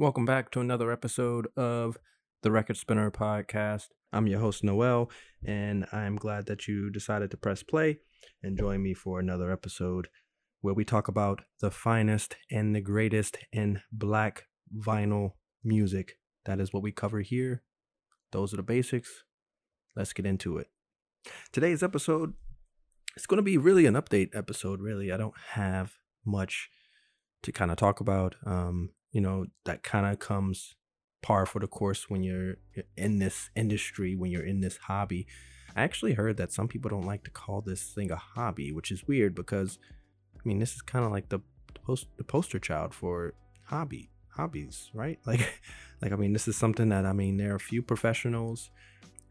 Welcome back to another episode of the Record Spinner podcast. I'm your host, Noel, and I'm glad that you decided to press play and join me for another episode where we talk about the finest and the greatest in black vinyl music. That is what we cover here. Those are the basics. Let's get into it. Today's episode is going to be really an update episode, really. I don't have much to kind of talk about. Um, you know, that kind of comes par for the course when you're in this industry, when you're in this hobby. I actually heard that some people don't like to call this thing a hobby, which is weird because, I mean, this is kind of like the post the poster child for hobby hobbies, right? Like, like I mean, this is something that I mean, there are a few professionals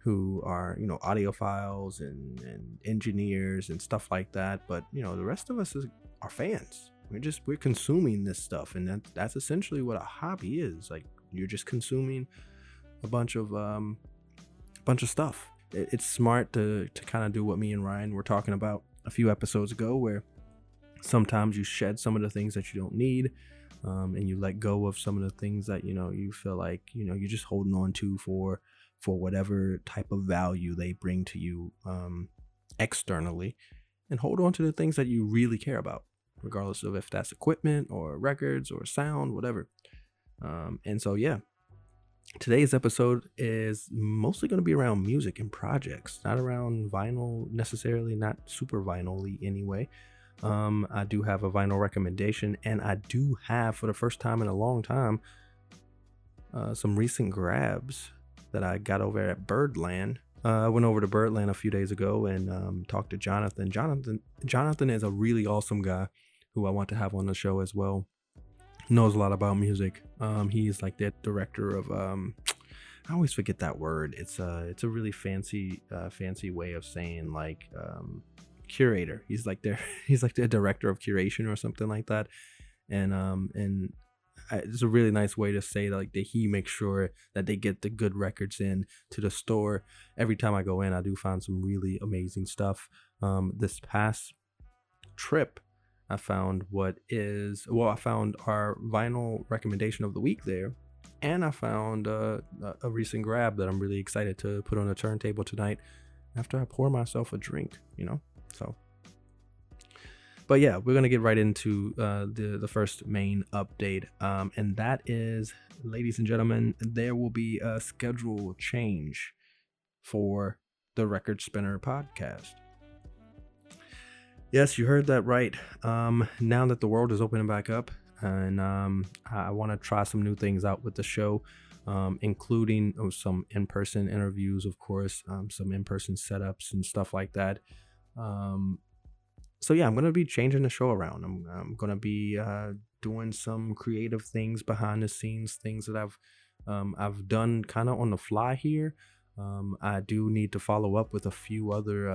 who are you know audiophiles and and engineers and stuff like that, but you know the rest of us is, are fans. We're just we're consuming this stuff, and that that's essentially what a hobby is. Like you're just consuming a bunch of um, a bunch of stuff. It, it's smart to to kind of do what me and Ryan were talking about a few episodes ago, where sometimes you shed some of the things that you don't need. Um, and you let go of some of the things that you know you feel like you know you're just holding on to for for whatever type of value they bring to you um, externally and hold on to the things that you really care about regardless of if that's equipment or records or sound whatever um, and so, yeah, today's episode is mostly going to be around music and projects, not around vinyl necessarily, not super vinyl anyway. Um, I do have a vinyl recommendation, and I do have, for the first time in a long time, uh, some recent grabs that I got over at Birdland. Uh, I went over to Birdland a few days ago and um, talked to Jonathan. Jonathan Jonathan is a really awesome guy who I want to have on the show as well knows a lot about music. Um, he's like the director of um, I always forget that word. It's a it's a really fancy uh, fancy way of saying like um, curator. He's like their he's like the director of curation or something like that. And um and it's a really nice way to say like that he makes sure that they get the good records in to the store. Every time I go in, I do find some really amazing stuff. Um, this past trip, I found what is well, I found our vinyl recommendation of the week there, and I found uh, a recent grab that I'm really excited to put on the turntable tonight after I pour myself a drink. You know, so. But yeah, we're gonna get right into uh, the the first main update, um, and that is, ladies and gentlemen, there will be a schedule change for the Record Spinner podcast. Yes, you heard that right. Um, now that the world is opening back up, and um, I want to try some new things out with the show, um, including oh, some in-person interviews, of course, um, some in-person setups and stuff like that. Um, so yeah, I'm gonna be changing the show around. I'm, I'm gonna be uh, doing some creative things behind the scenes, things that I've um, I've done kind of on the fly here. I do need to follow up with a few other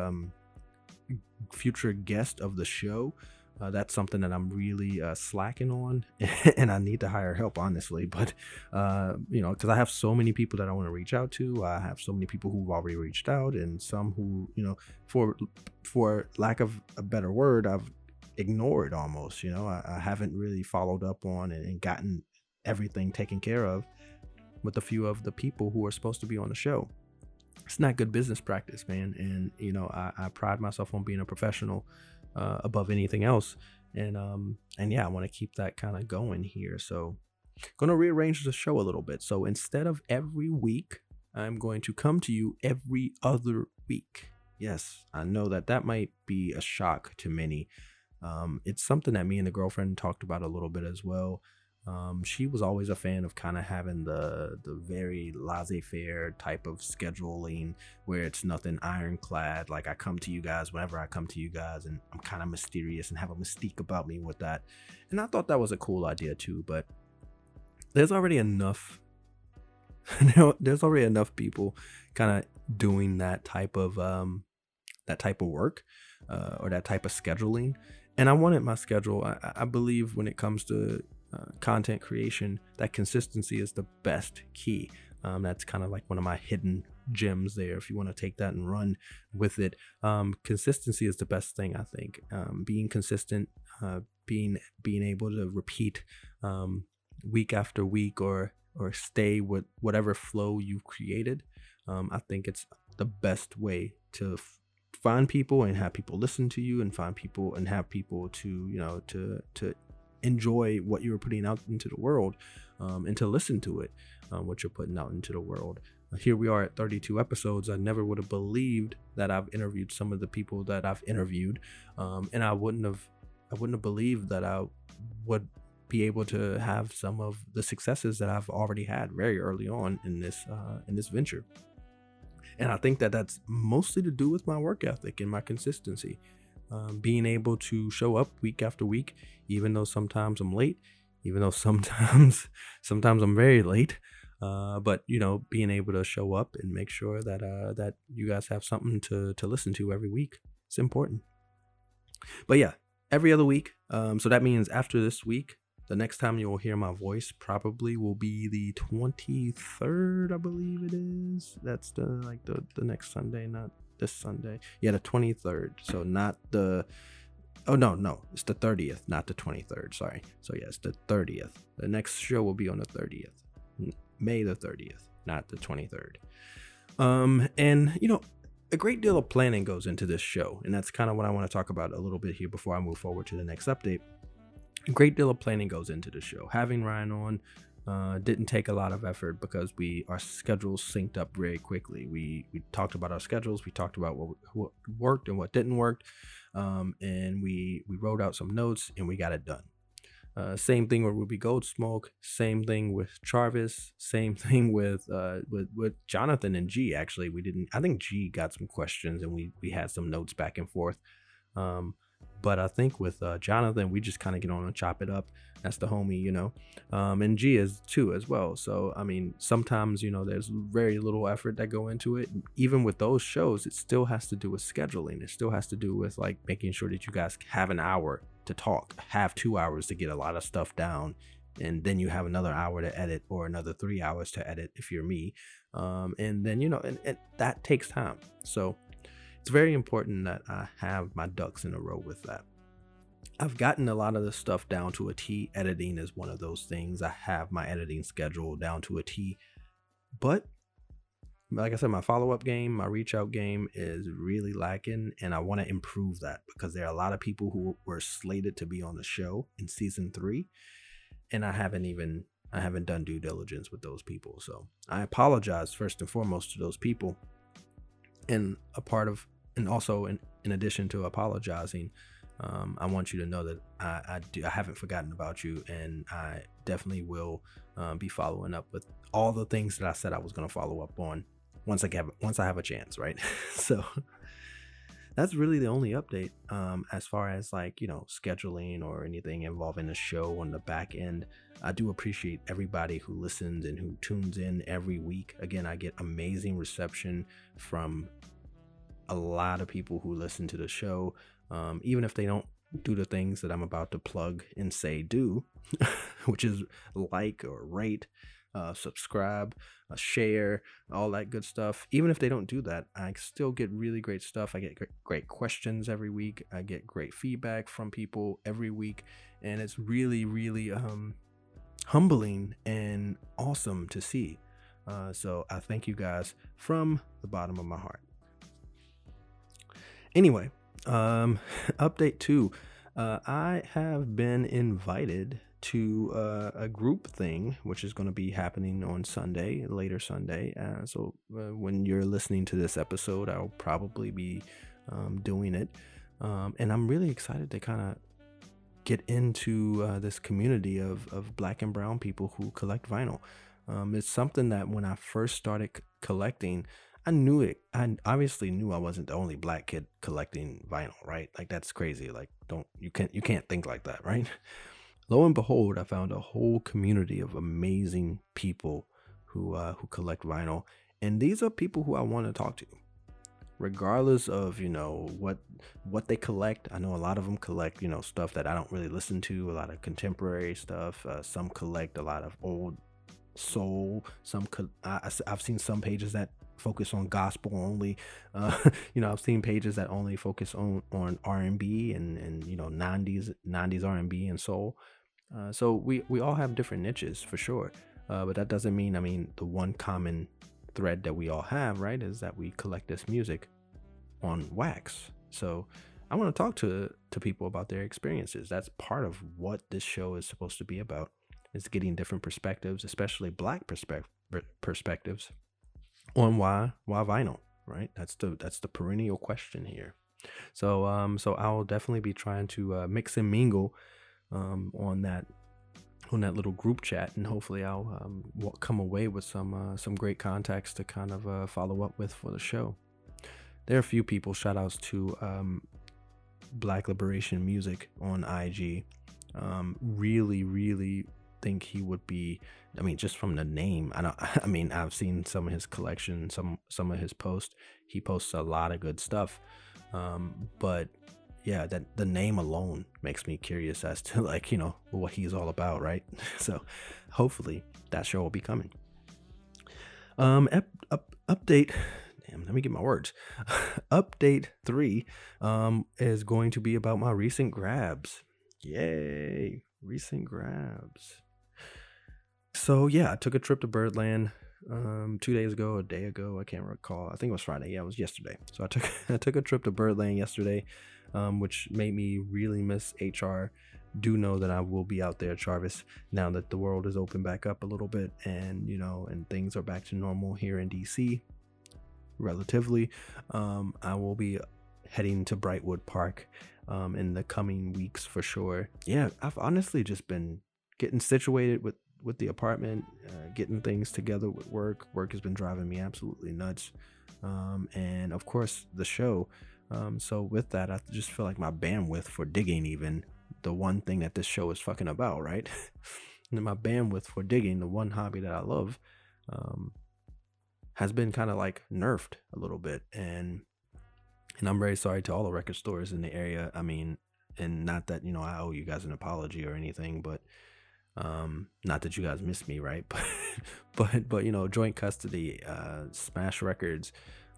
future guest of the show. Uh, that's something that I'm really uh, slacking on, and I need to hire help, honestly. But uh, you know, because I have so many people that I want to reach out to. I have so many people who've already reached out, and some who, you know, for for lack of a better word, I've ignored almost. You know, I, I haven't really followed up on and, and gotten everything taken care of with a few of the people who are supposed to be on the show it's not good business practice, man. And you know, I, I pride myself on being a professional uh, above anything else. And um, and yeah, I want to keep that kind of going here. So, gonna rearrange the show a little bit. So instead of every week, I'm going to come to you every other week. Yes, I know that that might be a shock to many. Um, it's something that me and the girlfriend talked about a little bit as well. Um, she was always a fan of kind of having the the very laissez-faire type of scheduling where it's nothing ironclad. Like I come to you guys whenever I come to you guys, and I'm kind of mysterious and have a mystique about me with that. And I thought that was a cool idea too. But there's already enough. there's already enough people kind of doing that type of um, that type of work uh, or that type of scheduling. And I wanted my schedule. I, I believe when it comes to uh, content creation, that consistency is the best key. Um, that's kind of like one of my hidden gems there. If you want to take that and run with it, um, consistency is the best thing. I think um, being consistent, uh, being being able to repeat um, week after week or or stay with whatever flow you've created. Um, I think it's the best way to f- find people and have people listen to you and find people and have people to you know to to enjoy what you're putting out into the world um, and to listen to it um, what you're putting out into the world. Here we are at 32 episodes. I never would have believed that i've interviewed some of the people that i've interviewed um, and i wouldn't have i wouldn't have believed that i would be able to have some of the successes that i've already had very early on in this uh, in this venture. And I think that that's mostly to do with my work ethic and my consistency. Um, being able to show up week after week, even though sometimes I'm late, even though sometimes sometimes I'm very late. Uh, but you know, being able to show up and make sure that uh, that you guys have something to to listen to every week. It's important. But yeah, every other week. Um, so that means after this week, the next time you'll hear my voice probably will be the 23rd, I believe it is. That's the like the, the next Sunday, not this Sunday. Yeah, the 23rd. So not the Oh no, no. It's the 30th, not the 23rd. Sorry. So yes, the 30th. The next show will be on the 30th. May the 30th, not the 23rd. Um and you know, a great deal of planning goes into this show, and that's kind of what I want to talk about a little bit here before I move forward to the next update a great deal of planning goes into the show. Having Ryan on uh, didn't take a lot of effort because we our schedules synced up very quickly. We we talked about our schedules. We talked about what, what worked and what didn't work, um, and we we wrote out some notes and we got it done. Uh, same thing with Ruby Goldsmoke. Same thing with Jarvis. Same thing with uh, with with Jonathan and G. Actually, we didn't. I think G got some questions and we we had some notes back and forth. Um, but I think with uh, Jonathan, we just kind of get on and chop it up. That's the homie, you know. Um, and G is too as well. So I mean, sometimes you know there's very little effort that go into it. Even with those shows, it still has to do with scheduling. It still has to do with like making sure that you guys have an hour to talk, have two hours to get a lot of stuff down, and then you have another hour to edit or another three hours to edit if you're me. Um, and then you know, and, and that takes time. So it's very important that I have my ducks in a row with that. I've gotten a lot of this stuff down to a T. Editing is one of those things. I have my editing schedule down to a T. But like I said, my follow up game, my reach out game is really lacking, and I want to improve that because there are a lot of people who were slated to be on the show in season three, and I haven't even I haven't done due diligence with those people. So I apologize first and foremost to those people. And a part of and also in, in addition to apologizing um, i want you to know that I, I, do i haven't forgotten about you and i definitely will um, be following up with all the things that i said i was going to follow up on once i get once i have a chance right? So that's really the only update um, as far as like you know scheduling or anything involving the show on the back end. I do appreciate everybody who listens and who tunes in every week. Again i get amazing reception from a lot of people who listen to the show, um, even if they don't do the things that I'm about to plug and say do, which is like or rate, uh, subscribe, uh, share, all that good stuff. Even if they don't do that, I still get really great stuff. I get great questions every week. I get great feedback from people every week, and it's really, really um, humbling and awesome to see. Uh, so I thank you guys from the bottom of my heart. Anyway, um, update two. Uh, I have been invited to uh, a group thing, which is going to be happening on Sunday, later Sunday. Uh, so uh, when you're listening to this episode, I'll probably be um, doing it. Um, and I'm really excited to kind of get into uh, this community of, of black and brown people who collect vinyl. Um, it's something that when I first started c- collecting, I knew it. I obviously knew I wasn't the only black kid collecting vinyl, right? Like that's crazy. Like don't you can't you can't think like that, right? Lo and behold, I found a whole community of amazing people who uh, who collect vinyl, and these are people who I want to talk to, regardless of you know what what they collect. I know a lot of them collect you know stuff that I don't really listen to, a lot of contemporary stuff. Uh, some collect a lot of old soul. Some co- I, I've seen some pages that focus on gospel only. Uh, you know, I've seen pages that only focus on on R and B and and you know 90s 90s R and B and soul. Uh, so we we all have different niches for sure, uh, but that doesn't mean I mean the one common thread that we all have, right, is that we collect this music on wax. So I want to talk to to people about their experiences. That's part of what this show is supposed to be about. Is getting different perspectives, especially black perspective perspectives on why why vinyl, right? That's the that's the perennial question here. So um so I will definitely be trying to uh, mix and mingle um on that on that little group chat, and hopefully I'll um, come away with some uh, some great contacts to kind of uh, follow up with for the show. There are a few people. Shout outs to um, Black Liberation Music on IG. Um, really, really think he would be. I mean, just from the name, I don't. I mean, I've seen some of his collection, some some of his posts. He posts a lot of good stuff, um, but yeah, that the name alone makes me curious as to like you know what he's all about, right? so, hopefully that show will be coming. Um, up, up, update. Damn, let me get my words. update three um is going to be about my recent grabs. Yay, recent grabs. So yeah, I took a trip to Birdland um two days ago, a day ago, I can't recall. I think it was Friday. Yeah, it was yesterday. So I took I took a trip to Birdland yesterday um, which made me really miss HR. Do know that I will be out there, Jarvis, now that the world is open back up a little bit and, you know, and things are back to normal here in DC relatively. Um, I will be heading to Brightwood Park um, in the coming weeks for sure. Yeah, I've honestly just been getting situated with with the apartment, uh, getting things together with work. Work has been driving me absolutely nuts, um, and of course the show. Um, so with that, I just feel like my bandwidth for digging, even the one thing that this show is fucking about, right? and my bandwidth for digging, the one hobby that I love, um, has been kind of like nerfed a little bit, and and I'm very sorry to all the record stores in the area. I mean, and not that you know I owe you guys an apology or anything, but um, not that you guys miss me, right? But but but you know, joint custody, uh, Smash Records,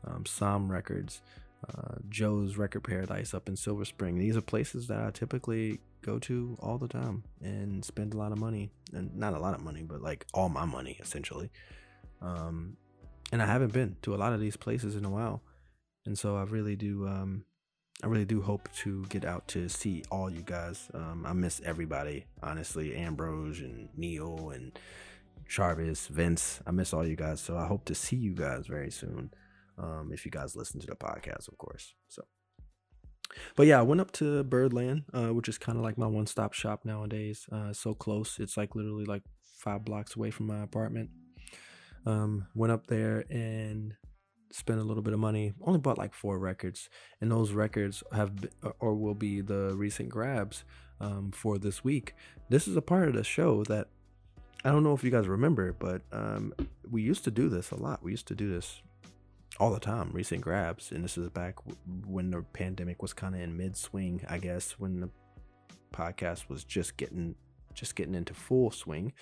um, Som Records uh, Joe's Record Paradise up in Silver Spring. These are places that I typically go to all the time and spend a lot of money, and not a lot of money, but like all my money essentially. Um, and I haven't been to a lot of these places in a while, and so I really do. Um, I really do hope to get out to see all you guys. Um, I miss everybody, honestly. Ambrose and Neil and Jarvis, Vince. I miss all you guys. So I hope to see you guys very soon um, if you guys listen to the podcast, of course. So, but yeah, I went up to Birdland, uh, which is kind of like my one stop shop nowadays. Uh, so close. It's like literally like five blocks away from my apartment. Um, went up there and spent a little bit of money. Only bought like four records, and those records have been, or will be the recent grabs um, for this week. This is a part of the show that I don't know if you guys remember, but um, we used to do this a lot. We used to do this all the time recent grabs and this is back when the pandemic was kind of in mid swing i guess when the podcast was just getting just getting into full swing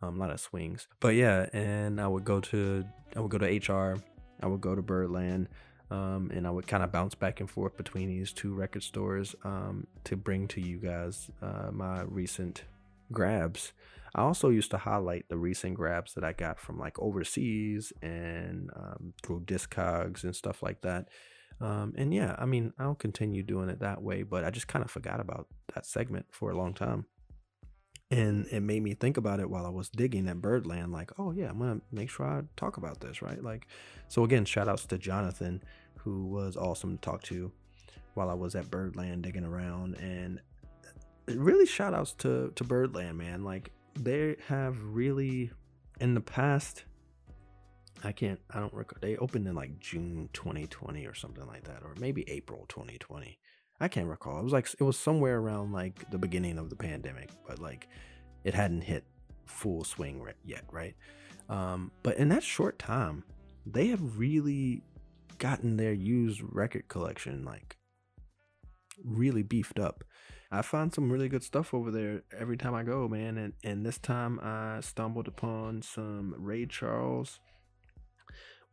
um, a lot of swings but yeah and i would go to i would go to hr i would go to birdland um, and i would kind of bounce back and forth between these two record stores um, to bring to you guys uh, my recent grabs I also used to highlight the recent grabs that I got from like overseas and um, through Discogs and stuff like that. Um, and yeah, I mean, I'll continue doing it that way, but I just kind of forgot about that segment for a long time. And it made me think about it while I was digging at Birdland, like, oh yeah, I'm gonna make sure I talk about this, right? Like, so again, shout outs to Jonathan, who was awesome to talk to while I was at Birdland digging around. And uh, really shout outs to, to Birdland, man. Like, they have really in the past I can't I don't recall they opened in like June 2020 or something like that or maybe April 2020. I can't recall. It was like it was somewhere around like the beginning of the pandemic, but like it hadn't hit full swing yet, right? Um, but in that short time, they have really gotten their used record collection like really beefed up. I find some really good stuff over there every time I go, man. And and this time I stumbled upon some Ray Charles.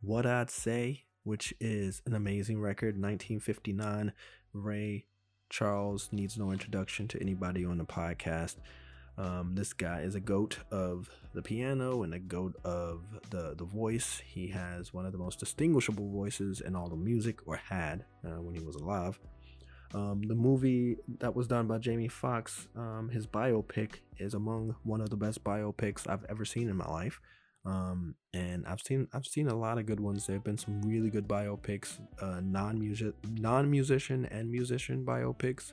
What I'd say, which is an amazing record, 1959. Ray Charles needs no introduction to anybody on the podcast. Um, this guy is a goat of the piano and a goat of the, the voice. He has one of the most distinguishable voices in all the music, or had uh, when he was alive. Um, the movie that was done by Jamie Foxx, um, his biopic, is among one of the best biopics I've ever seen in my life. Um, and I've seen I've seen a lot of good ones. There have been some really good biopics, uh, non music non musician and musician biopics.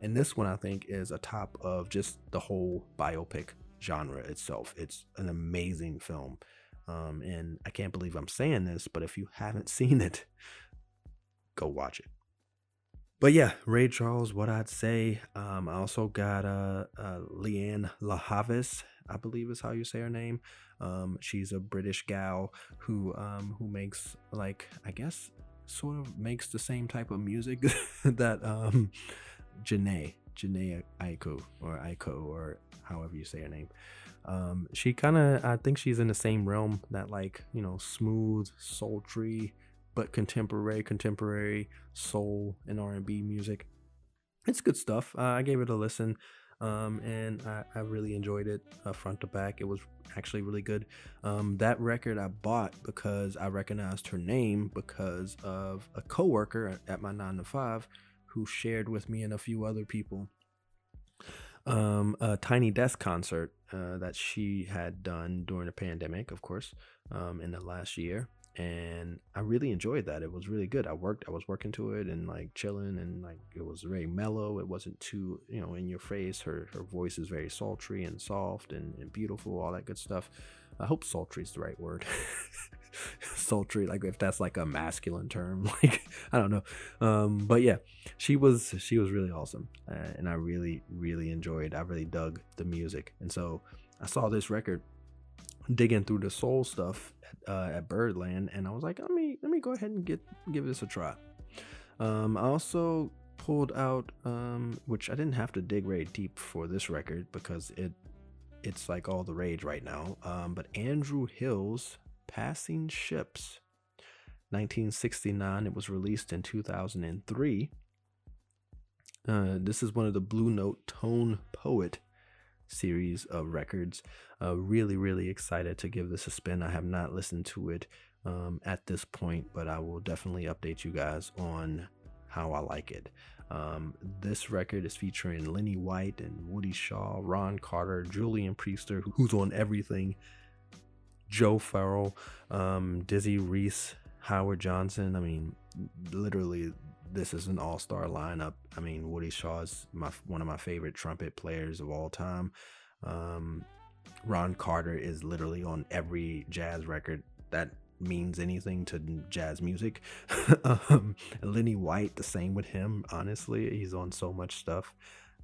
And this one I think is a top of just the whole biopic genre itself. It's an amazing film. Um, and I can't believe I'm saying this, but if you haven't seen it, go watch it. But yeah, Ray Charles, what I'd say. Um, I also got uh, uh, Lianne La Havas, I believe is how you say her name. Um, she's a British gal who um, who makes like I guess sort of makes the same type of music that um, Jhené Jhené Aiko or Aiko or however you say her name. Um, she kind of I think she's in the same realm that like you know smooth, sultry, but contemporary contemporary soul and R&B music. It's good stuff. Uh, I gave it a listen. Um, and I, I, really enjoyed it uh, front to back. It was actually really good. Um, that record I bought because I recognized her name because of a coworker at my nine to five who shared with me and a few other people um, a Tiny Desk concert uh, that she had done during the pandemic, of course, um, in the last year. And I really enjoyed that. It was really good. I worked, I was working to it and like chilling, and like it was very mellow. It wasn't too, you know, in your face. Her her voice is very sultry and soft and, and beautiful, all that good stuff. I hope sultry is the right word. sultry, like if that's like a masculine term, like I don't know. Um, but yeah, she was she was really awesome, uh, and I really really enjoyed. I really dug the music, and so I saw this record digging through the soul stuff at, uh, at Birdland, and I was like, let me let me go ahead and get give this a try. Um, I also pulled out, um, which I didn't have to dig very deep for this record because it it's like all the rage right now. Um, but Andrew Hill's Passing Ships, 1969. It was released in 2003. Uh, this is one of the Blue Note Tone Poet series of records. Uh, really, really excited to give this a spin. I have not listened to it um, at this point, but I will definitely update you guys on how I like it. Um, this record is featuring Lenny White and Woody Shaw, Ron Carter, Julian Priester, who's on everything, Joe Farrell, um, Dizzy Reece, Howard Johnson. I mean, literally, this is an all-star lineup. I mean, Woody Shaw is my one of my favorite trumpet players of all time. Um, Ron Carter is literally on every jazz record that means anything to jazz music. um, Lenny White, the same with him. Honestly, he's on so much stuff.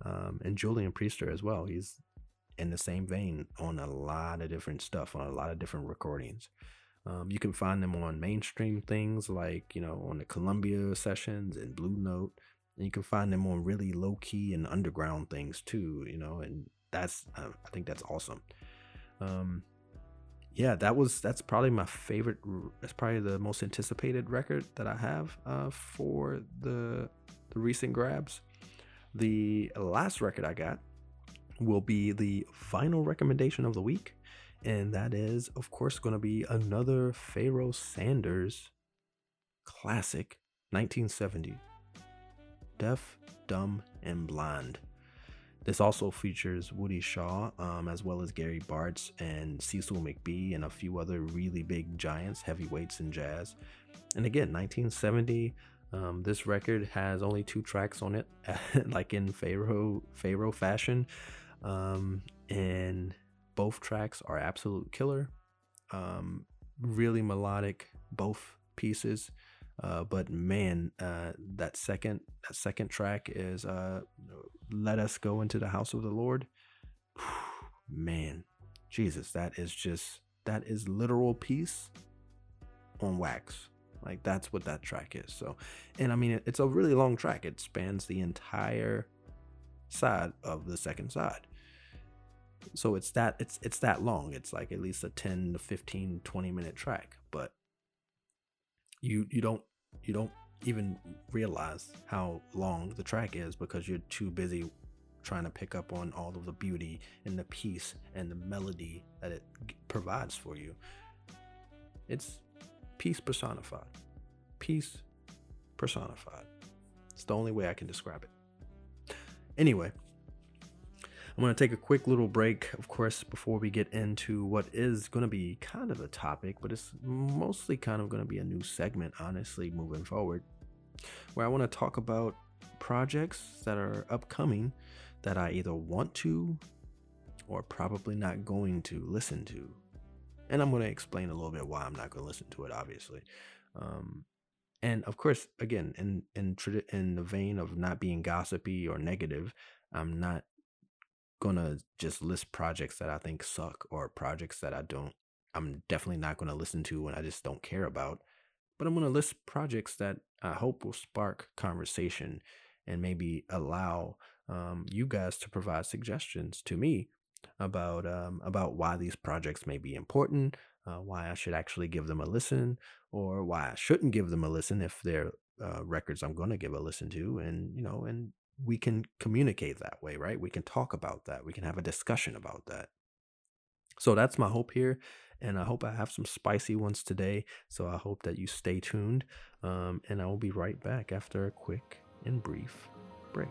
Um, and Julian Priester as well. He's in the same vein on a lot of different stuff, on a lot of different recordings. Um, you can find them on mainstream things like, you know, on the Columbia sessions and Blue Note. And you can find them on really low key and underground things too, you know, and that's, uh, I think that's awesome. Um, yeah, that was that's probably my favorite. That's probably the most anticipated record that I have uh, for the the recent grabs. The last record I got will be the final recommendation of the week, and that is, of course, going to be another Pharoah Sanders classic, 1970. Deaf, Dumb, and Blind. This also features Woody Shaw, um, as well as Gary Bartz and Cecil McBee, and a few other really big giants, heavyweights in jazz. And again, 1970. Um, this record has only two tracks on it, like in Pharoah Pharoah fashion, um, and both tracks are absolute killer. Um, really melodic, both pieces. Uh, but man, uh, that second that second track is uh, "Let Us Go into the House of the Lord." man, Jesus, that is just that is literal peace on wax. Like that's what that track is. So, and I mean, it, it's a really long track. It spans the entire side of the second side. So it's that it's it's that long. It's like at least a 10 to 15 20 minute track, but you you don't you don't even realize how long the track is because you're too busy trying to pick up on all of the beauty and the peace and the melody that it provides for you. It's peace personified. Peace personified. It's the only way I can describe it. Anyway, I'm going to take a quick little break, of course, before we get into what is going to be kind of a topic, but it's mostly kind of going to be a new segment, honestly, moving forward, where I want to talk about projects that are upcoming that I either want to or probably not going to listen to. And I'm going to explain a little bit why I'm not going to listen to it, obviously. Um, and of course, again, in in in the vein of not being gossipy or negative, I'm not gonna just list projects that I think suck or projects that I don't. I'm definitely not gonna listen to and I just don't care about. But I'm gonna list projects that I hope will spark conversation and maybe allow um, you guys to provide suggestions to me about um, about why these projects may be important, uh, why I should actually give them a listen, or why I shouldn't give them a listen if they're uh, records I'm going to give a listen to, and you know, and we can communicate that way, right? We can talk about that. We can have a discussion about that. So that's my hope here. And I hope I have some spicy ones today. So I hope that you stay tuned. Um, and I will be right back after a quick and brief break.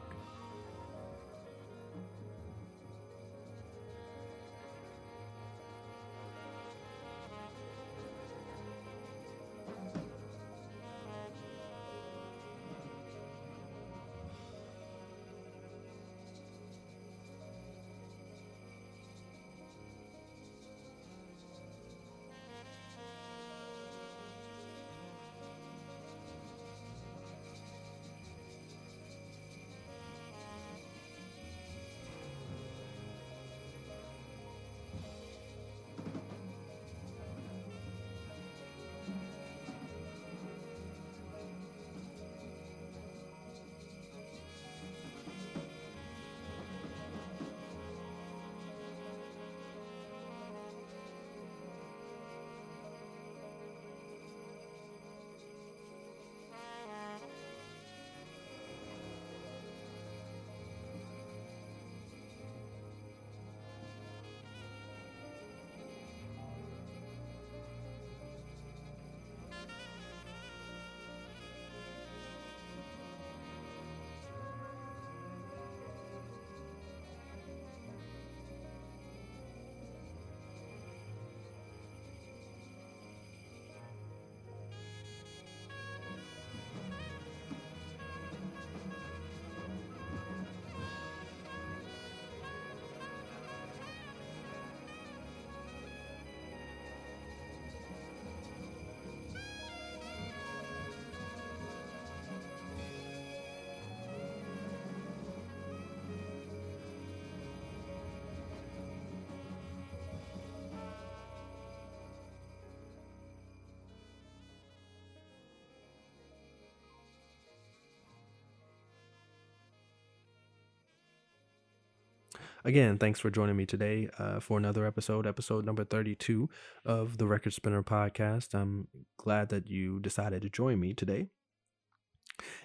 Again, thanks for joining me today uh, for another episode, episode number 32 of the Record Spinner podcast. I'm glad that you decided to join me today.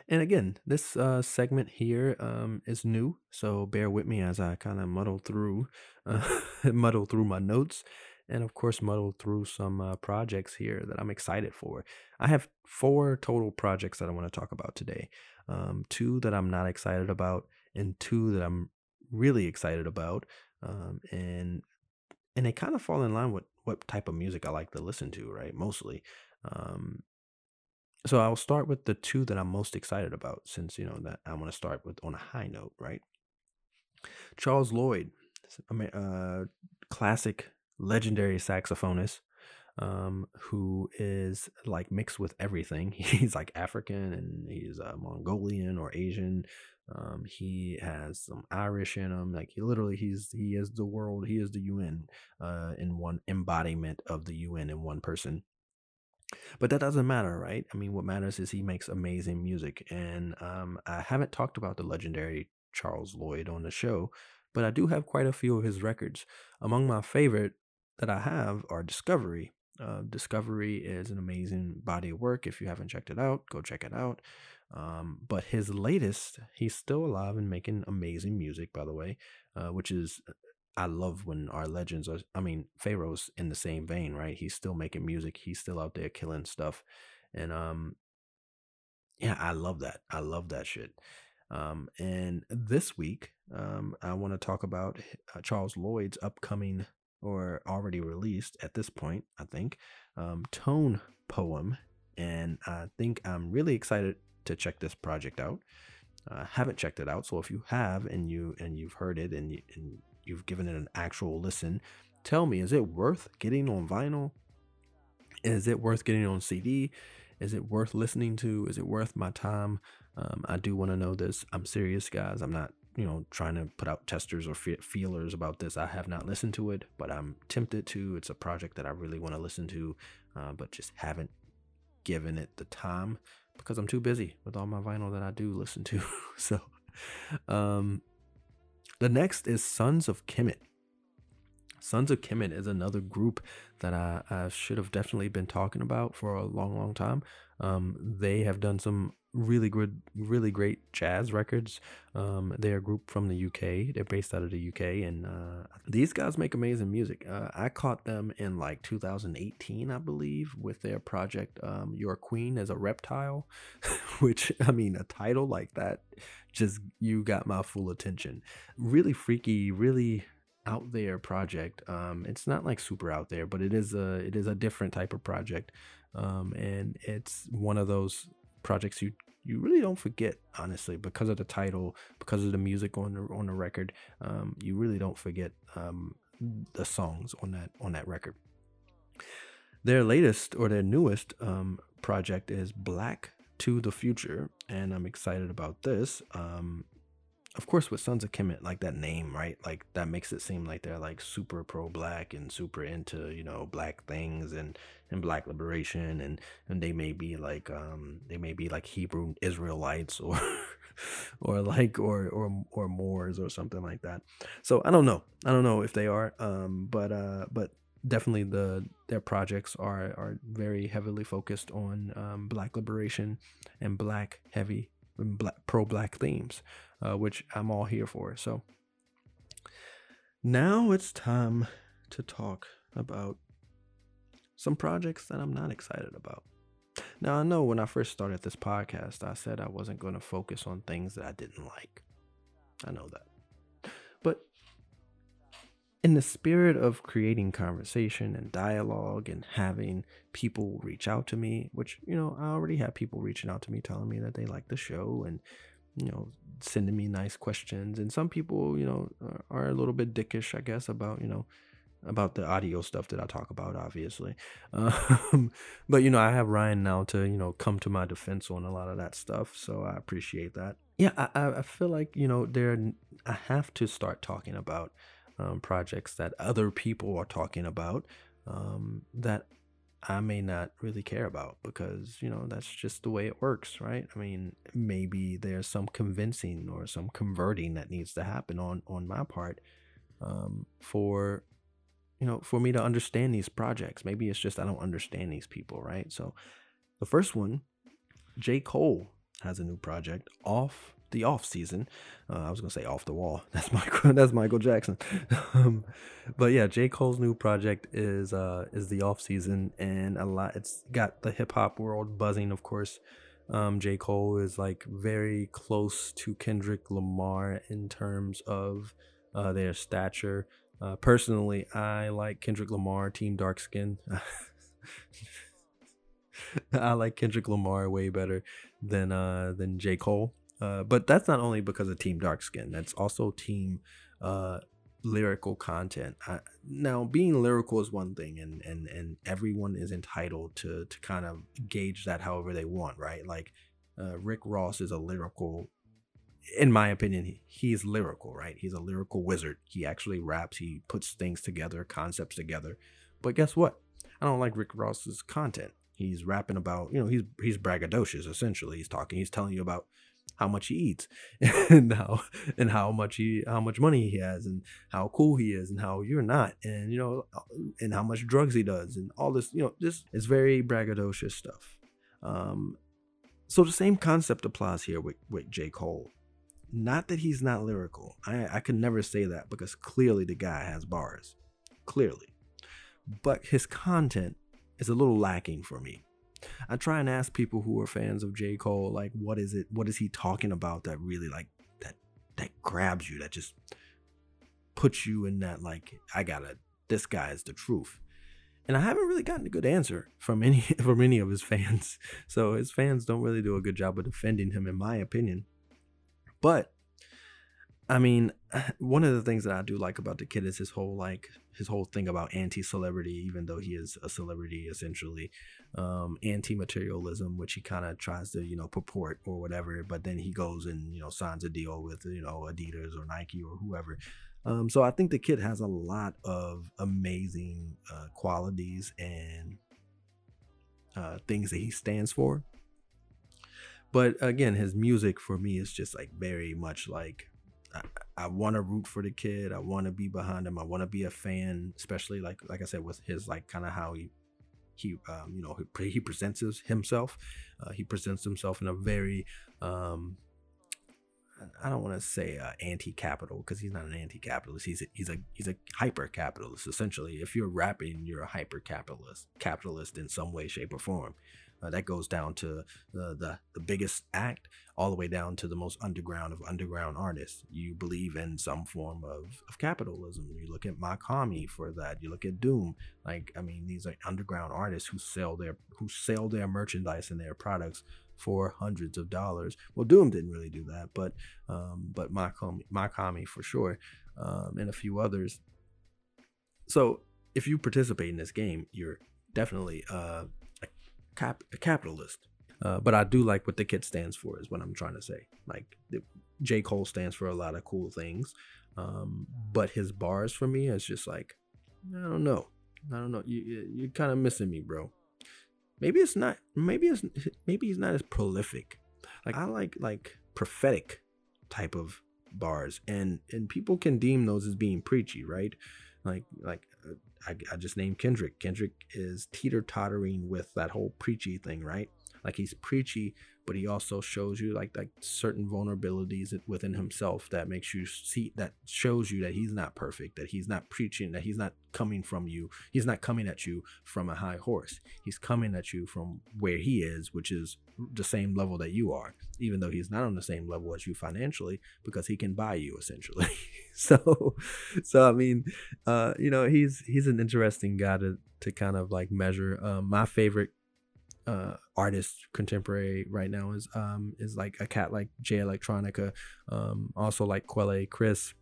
And again, this uh, segment here um, is new, so bear with me as I kind of muddle through, uh, muddle through my notes, and of course muddle through some uh, projects here that I'm excited for. I have four total projects that I want to talk about today. Um, two that I'm not excited about, and two that I'm really excited about, um, and and they kind of fall in line with what type of music I like to listen to, right? Mostly. Um, so I'll start with the two that I'm most excited about, since you know that I want to start with on a high note, right? Charles Lloyd, I mean, uh, classic, legendary saxophonist, um, who is like mixed with everything. He's like African and he's uh, Mongolian or Asian, um, he has some Irish in him. Like he literally, he's he is the world. He is the UN uh, in one embodiment of the UN in one person. But that doesn't matter, right? I mean, what matters is he makes amazing music. And um, I haven't talked about the legendary Charles Lloyd on the show, but I do have quite a few of his records. Among my favorite that I have are Discovery. Uh, Discovery is an amazing body of work. If you haven't checked it out, go check it out. Um, but his latest, he's still alive and making amazing music, by the way, uh, which is I love when our legends are. I mean, Pharoah's in the same vein, right? He's still making music. He's still out there killing stuff, and um, yeah, I love that. I love that shit. Um, and this week, um, I want to talk about uh, Charles Lloyd's upcoming or already released at this point, I think, um, tone poem. And I think I'm really excited to check this project out. I uh, haven't checked it out, so if you have and you and you've heard it and, you, and you've given it an actual listen, tell me, is it worth getting on vinyl? Is it worth getting on CD? Is it worth listening to? Is it worth my time? Um, I do want to know this. I'm serious, guys. I'm not, you know, trying to put out testers or feelers about this. I have not listened to it, but I'm tempted to. It's a project that I really want to listen to, uh, but just haven't given it the time because I'm too busy with all my vinyl that I do listen to. so, um, the next is Sons of Kemet. Sons of Kemet is another group that I, I, should have definitely been talking about for a long, long time. Um, they have done some really good, really great jazz records. Um, they're a group from the UK. They're based out of the UK, and uh, these guys make amazing music. Uh, I caught them in like 2018, I believe, with their project um, "Your Queen Is a Reptile," which I mean, a title like that just you got my full attention. Really freaky, really out there project. Um, it's not like super out there, but it is a it is a different type of project, um, and it's one of those projects you you really don't forget honestly because of the title, because of the music on the on the record. Um, you really don't forget um, the songs on that on that record. Their latest or their newest um, project is Black to the Future, and I'm excited about this. Of course with Sons of Kemet, like that name, right? Like that makes it seem like they're like super pro black and super into, you know, black things and and black liberation and and they may be like um they may be like Hebrew Israelites or or like or or or Moors or something like that. So I don't know. I don't know if they are um but uh but definitely the their projects are are very heavily focused on um, black liberation and black heavy black pro black themes uh, which I'm all here for. So now it's time to talk about some projects that I'm not excited about. Now, I know when I first started this podcast, I said I wasn't going to focus on things that I didn't like. I know that. But in the spirit of creating conversation and dialogue and having people reach out to me, which, you know, I already have people reaching out to me telling me that they like the show and you know, sending me nice questions. And some people, you know, are, are a little bit dickish, I guess, about, you know, about the audio stuff that I talk about, obviously. Um, but, you know, I have Ryan now to, you know, come to my defense on a lot of that stuff. So I appreciate that. Yeah, I, I feel like, you know, there, I have to start talking about um, projects that other people are talking about um, that I may not really care about because, you know, that's just the way it works, right? I mean, maybe there's some convincing or some converting that needs to happen on on my part um, for you know, for me to understand these projects. Maybe it's just I don't understand these people, right? So the first one, J. Cole has a new project off the off season. Uh, I was gonna say off the wall. That's Michael. That's Michael Jackson. um, but yeah, J Cole's new project is uh, is the off season, and a lot. It's got the hip hop world buzzing. Of course, um, J Cole is like very close to Kendrick Lamar in terms of uh, their stature. Uh, personally, I like Kendrick Lamar, Team Dark Skin. I like Kendrick Lamar way better than uh than J Cole. Uh, but that's not only because of Team Dark Skin. That's also Team uh, lyrical content. I, now, being lyrical is one thing, and and and everyone is entitled to to kind of gauge that however they want, right? Like uh, Rick Ross is a lyrical. In my opinion, he, he's lyrical, right? He's a lyrical wizard. He actually raps. He puts things together, concepts together. But guess what? I don't like Rick Ross's content. He's rapping about, you know, he's he's braggadocious essentially. He's talking, he's telling you about how much he eats and how and how much he how much money he has and how cool he is and how you're not and you know and how much drugs he does and all this you know this is very braggadocious stuff um So the same concept applies here with, with J. Cole. Not that he's not lyrical. I, I could never say that because clearly the guy has bars. Clearly. But his content is a little lacking for me. I try and ask people who are fans of J. Cole, like, what is it? What is he talking about that really like that that grabs you, that just puts you in that like, I gotta this guy is the truth. And I haven't really gotten a good answer from any from any of his fans. So his fans don't really do a good job of defending him, in my opinion. But I mean, one of the things that I do like about the kid is his whole like his whole thing about anti-celebrity, even though he is a celebrity essentially, um, anti-materialism, which he kind of tries to you know purport or whatever, but then he goes and you know signs a deal with you know Adidas or Nike or whoever. Um, so I think the kid has a lot of amazing uh, qualities and uh, things that he stands for. But again, his music for me is just like very much like I, I want to root for the kid. I want to be behind him. I want to be a fan, especially like like I said with his like kind of how he he um, you know he, he presents himself. Uh, he presents himself in a very um, I don't want to say uh, anti-capital because he's not an anti-capitalist. He's a, he's a he's a hyper-capitalist. Essentially, if you're rapping, you're a hyper-capitalist, capitalist in some way, shape, or form. Uh, that goes down to the, the the biggest act, all the way down to the most underground of underground artists. You believe in some form of, of capitalism. You look at Mach-Hommy for that. You look at Doom. Like I mean, these are underground artists who sell their who sell their merchandise and their products for hundreds of dollars. Well, Doom didn't really do that, but um, but Mach-Hommy, Mach-Hommy for sure, um, and a few others. So if you participate in this game, you're definitely uh, cap- capitalist. Uh, but I do like what the kid stands for, is what I'm trying to say. Like the, J. Cole stands for a lot of cool things, um, but his bars for me is just like, I don't know, I don't know. You you're kind of missing me, bro. Maybe it's not. Maybe it's maybe he's not as prolific. Like I like like prophetic type of bars, and and people can deem those as being preachy, right? Like like I, I just named Kendrick. Kendrick is teeter tottering with that whole preachy thing, right? Like he's preachy, but he also shows you like like certain vulnerabilities within himself that makes you see that shows you that he's not perfect, that he's not preaching, that he's not coming from you, he's not coming at you from a high horse. He's coming at you from where he is, which is the same level that you are, even though he's not on the same level as you financially, because he can buy you essentially. so, so I mean, uh, you know, he's he's an interesting guy to to kind of like measure. Um, my favorite uh, artist contemporary right now is um is like a cat like Jay Electronica, um also like Quelle Chris.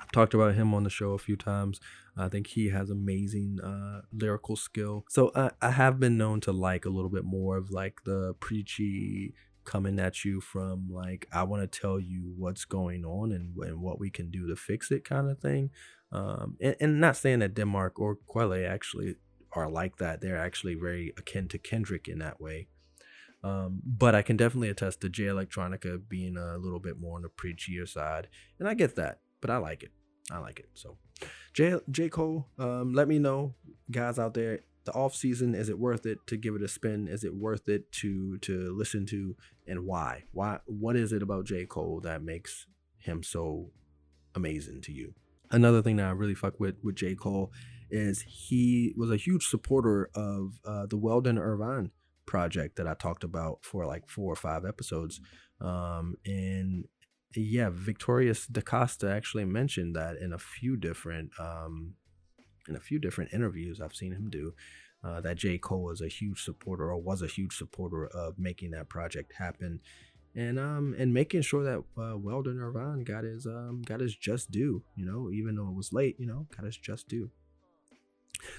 I've talked about him on the show a few times. I think he has amazing uh, lyrical skill. So I, I have been known to like a little bit more of like the preachy coming at you from like I want to tell you what's going on and, and what we can do to fix it kind of thing. Um, and, and not saying that Denmark or Quelle actually are like that. They're actually very akin to Kendrick in that way. Um, but I can definitely attest to Jay Electronica being a little bit more on the preachier side, and I get that, but I like it. I like it. So, J J Cole, um, let me know, guys out there. The off season is it worth it to give it a spin? Is it worth it to to listen to, and why? Why? What is it about J Cole that makes him so amazing to you? Another thing that I really fuck with with J Cole is he was a huge supporter of uh, the Weldon Irvine project that I talked about for like four or five episodes. Um, and yeah, Victorious DaCosta actually mentioned that in a few different um, in a few different interviews I've seen him do. Uh, that J. Cole is a huge supporter or was a huge supporter of making that project happen and um and making sure that uh, Weldon Irvine got his um got his just due, you know, even though it was late, you know, got his just due.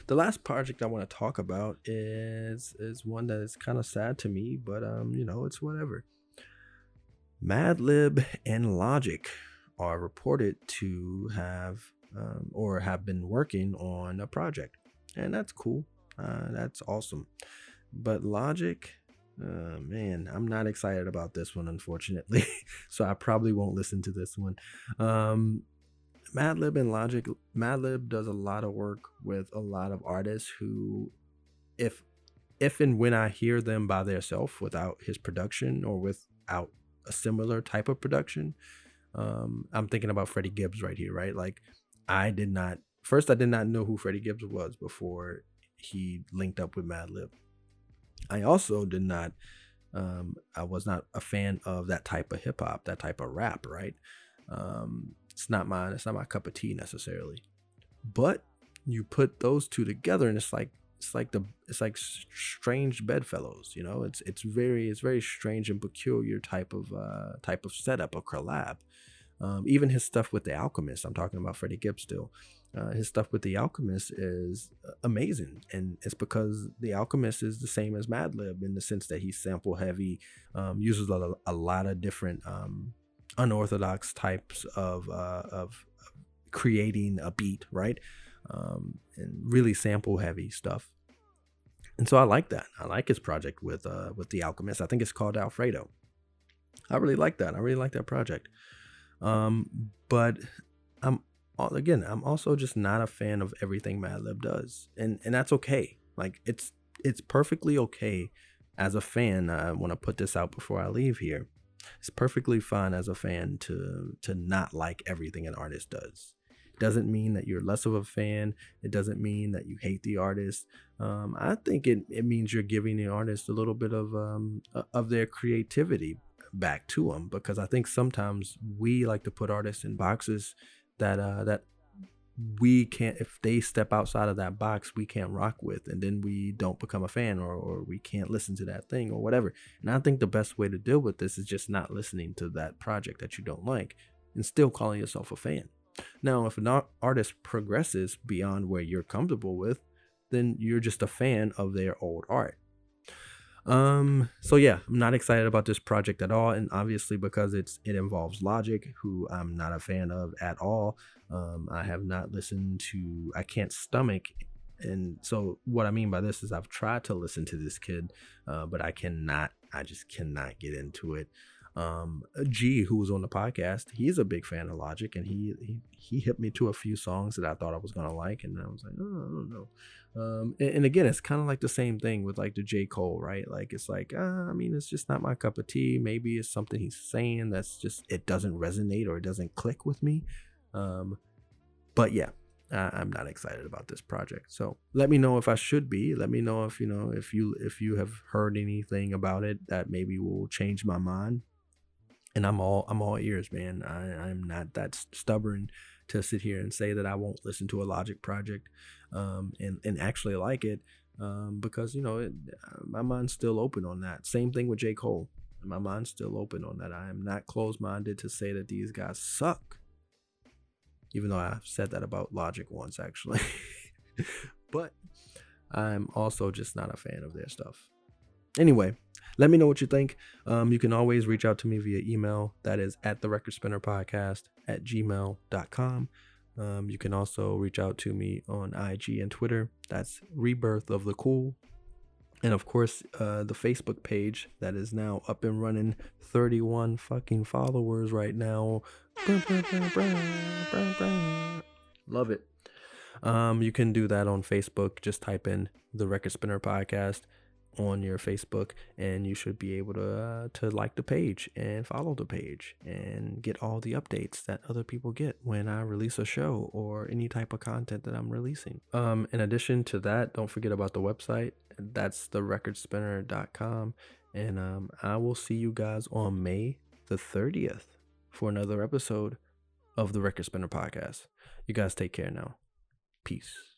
The last project I want to talk about is is one that is kind of sad to me, but um, you know, it's whatever. Madlib and Logic are reported to have um, or have been working on a project, and that's cool. Uh, that's awesome. But Logic, uh, man, I'm not excited about this one, unfortunately. so I probably won't listen to this one. Um, Madlib and Logic, Madlib does a lot of work with a lot of artists who, if if and when I hear them by themselves without his production or without a similar type of production, um, I'm thinking about Freddie Gibbs right here, right? Like I did not first I did not know who Freddie Gibbs was before he linked up with Madlib. I also did not um, I was not a fan of that type of hip hop, that type of rap, right? Um, it's not mine. It's not my cup of tea necessarily. But you put those two together, and it's like it's like the it's like strange bedfellows. You know, it's it's very it's very strange and peculiar type of uh, type of setup, a collab. Um, even his stuff with the Alchemist, I'm talking about Freddie Gibbs still. Uh, his stuff with the Alchemist is amazing, and it's because the Alchemist is the same as Madlib in the sense that he's sample heavy, um, uses a, a, lot of different um, unorthodox types of, uh, of creating a beat, right? Um, and really sample heavy stuff. And so I like that. I like his project with uh, with the Alchemist. I think it's called Alfredo. I really like that. I really like that project. Um, but I'm again, I'm also just not a fan of everything Madlib does, and and that's okay. Like it's it's perfectly okay as a fan. I want to put this out before I leave here. It's perfectly fine as a fan to to not like everything an artist does. Doesn't mean that you're less of a fan. It doesn't mean that you hate the artist. Um, I think it, it means you're giving the artist a little bit of um, of their creativity back to them because I think sometimes we like to put artists in boxes that uh, that we can't if they step outside of that box we can't rock with and then we don't become a fan or, or we can't listen to that thing or whatever and i think the best way to deal with this is just not listening to that project that you don't like and still calling yourself a fan now if an artist progresses beyond where you're comfortable with then you're just a fan of their old art um, so yeah, I'm not excited about this project at all, and obviously because it's it involves Logic, who I'm not a fan of at all. Um, I have not listened to, I can't stomach, and so what I mean by this is I've tried to listen to this kid, uh, but I cannot, I just cannot get into it. Um, G, who was on the podcast, he's a big fan of Logic, and he he he hit me to a few songs that I thought I was gonna like, and I was like, oh, I don't know. Um, and, and, again, it's kind of like the same thing with like the J Cole, right? Like it's like, uh, I mean, it's just not my cup of tea. Maybe it's something he's saying that's just it doesn't resonate or it doesn't click with me. Um, but yeah, I, am not excited about this project. So let me know if I should be. Let me know if you know if you if you have heard anything about it that maybe will change my mind. And I'm all I'm all ears, man. I, I'm not that stubborn to sit here and say that I won't listen to a Logic project um, and and actually like it um, because you know it, my mind's still open on that. Same thing with J Cole. My mind's still open on that. I am not closed minded to say that these guys suck, even though I've said that about Logic once actually. but I'm also just not a fan of their stuff. Anyway, let me know what you think. Um, you can always reach out to me via email. That is at the record spinner podcast at gmail.com. Um, you can also reach out to me on IG and Twitter. That's Rebirth of the Cool. And of course, uh, the Facebook page that is now up and running 31 fucking followers right now. Love it. Um, you can do that on Facebook. Just type in the Record Spinner Podcast on your Facebook, and you should be able to uh, to like the page and follow the page and get all the updates that other people get when I release a show or any type of content that I'm releasing. Um, in addition to that, don't forget about the website. That's the recordspinner.com, and um, I will see you guys on May the 30th for another episode of the Record Spinner podcast. You guys take care now. Peace.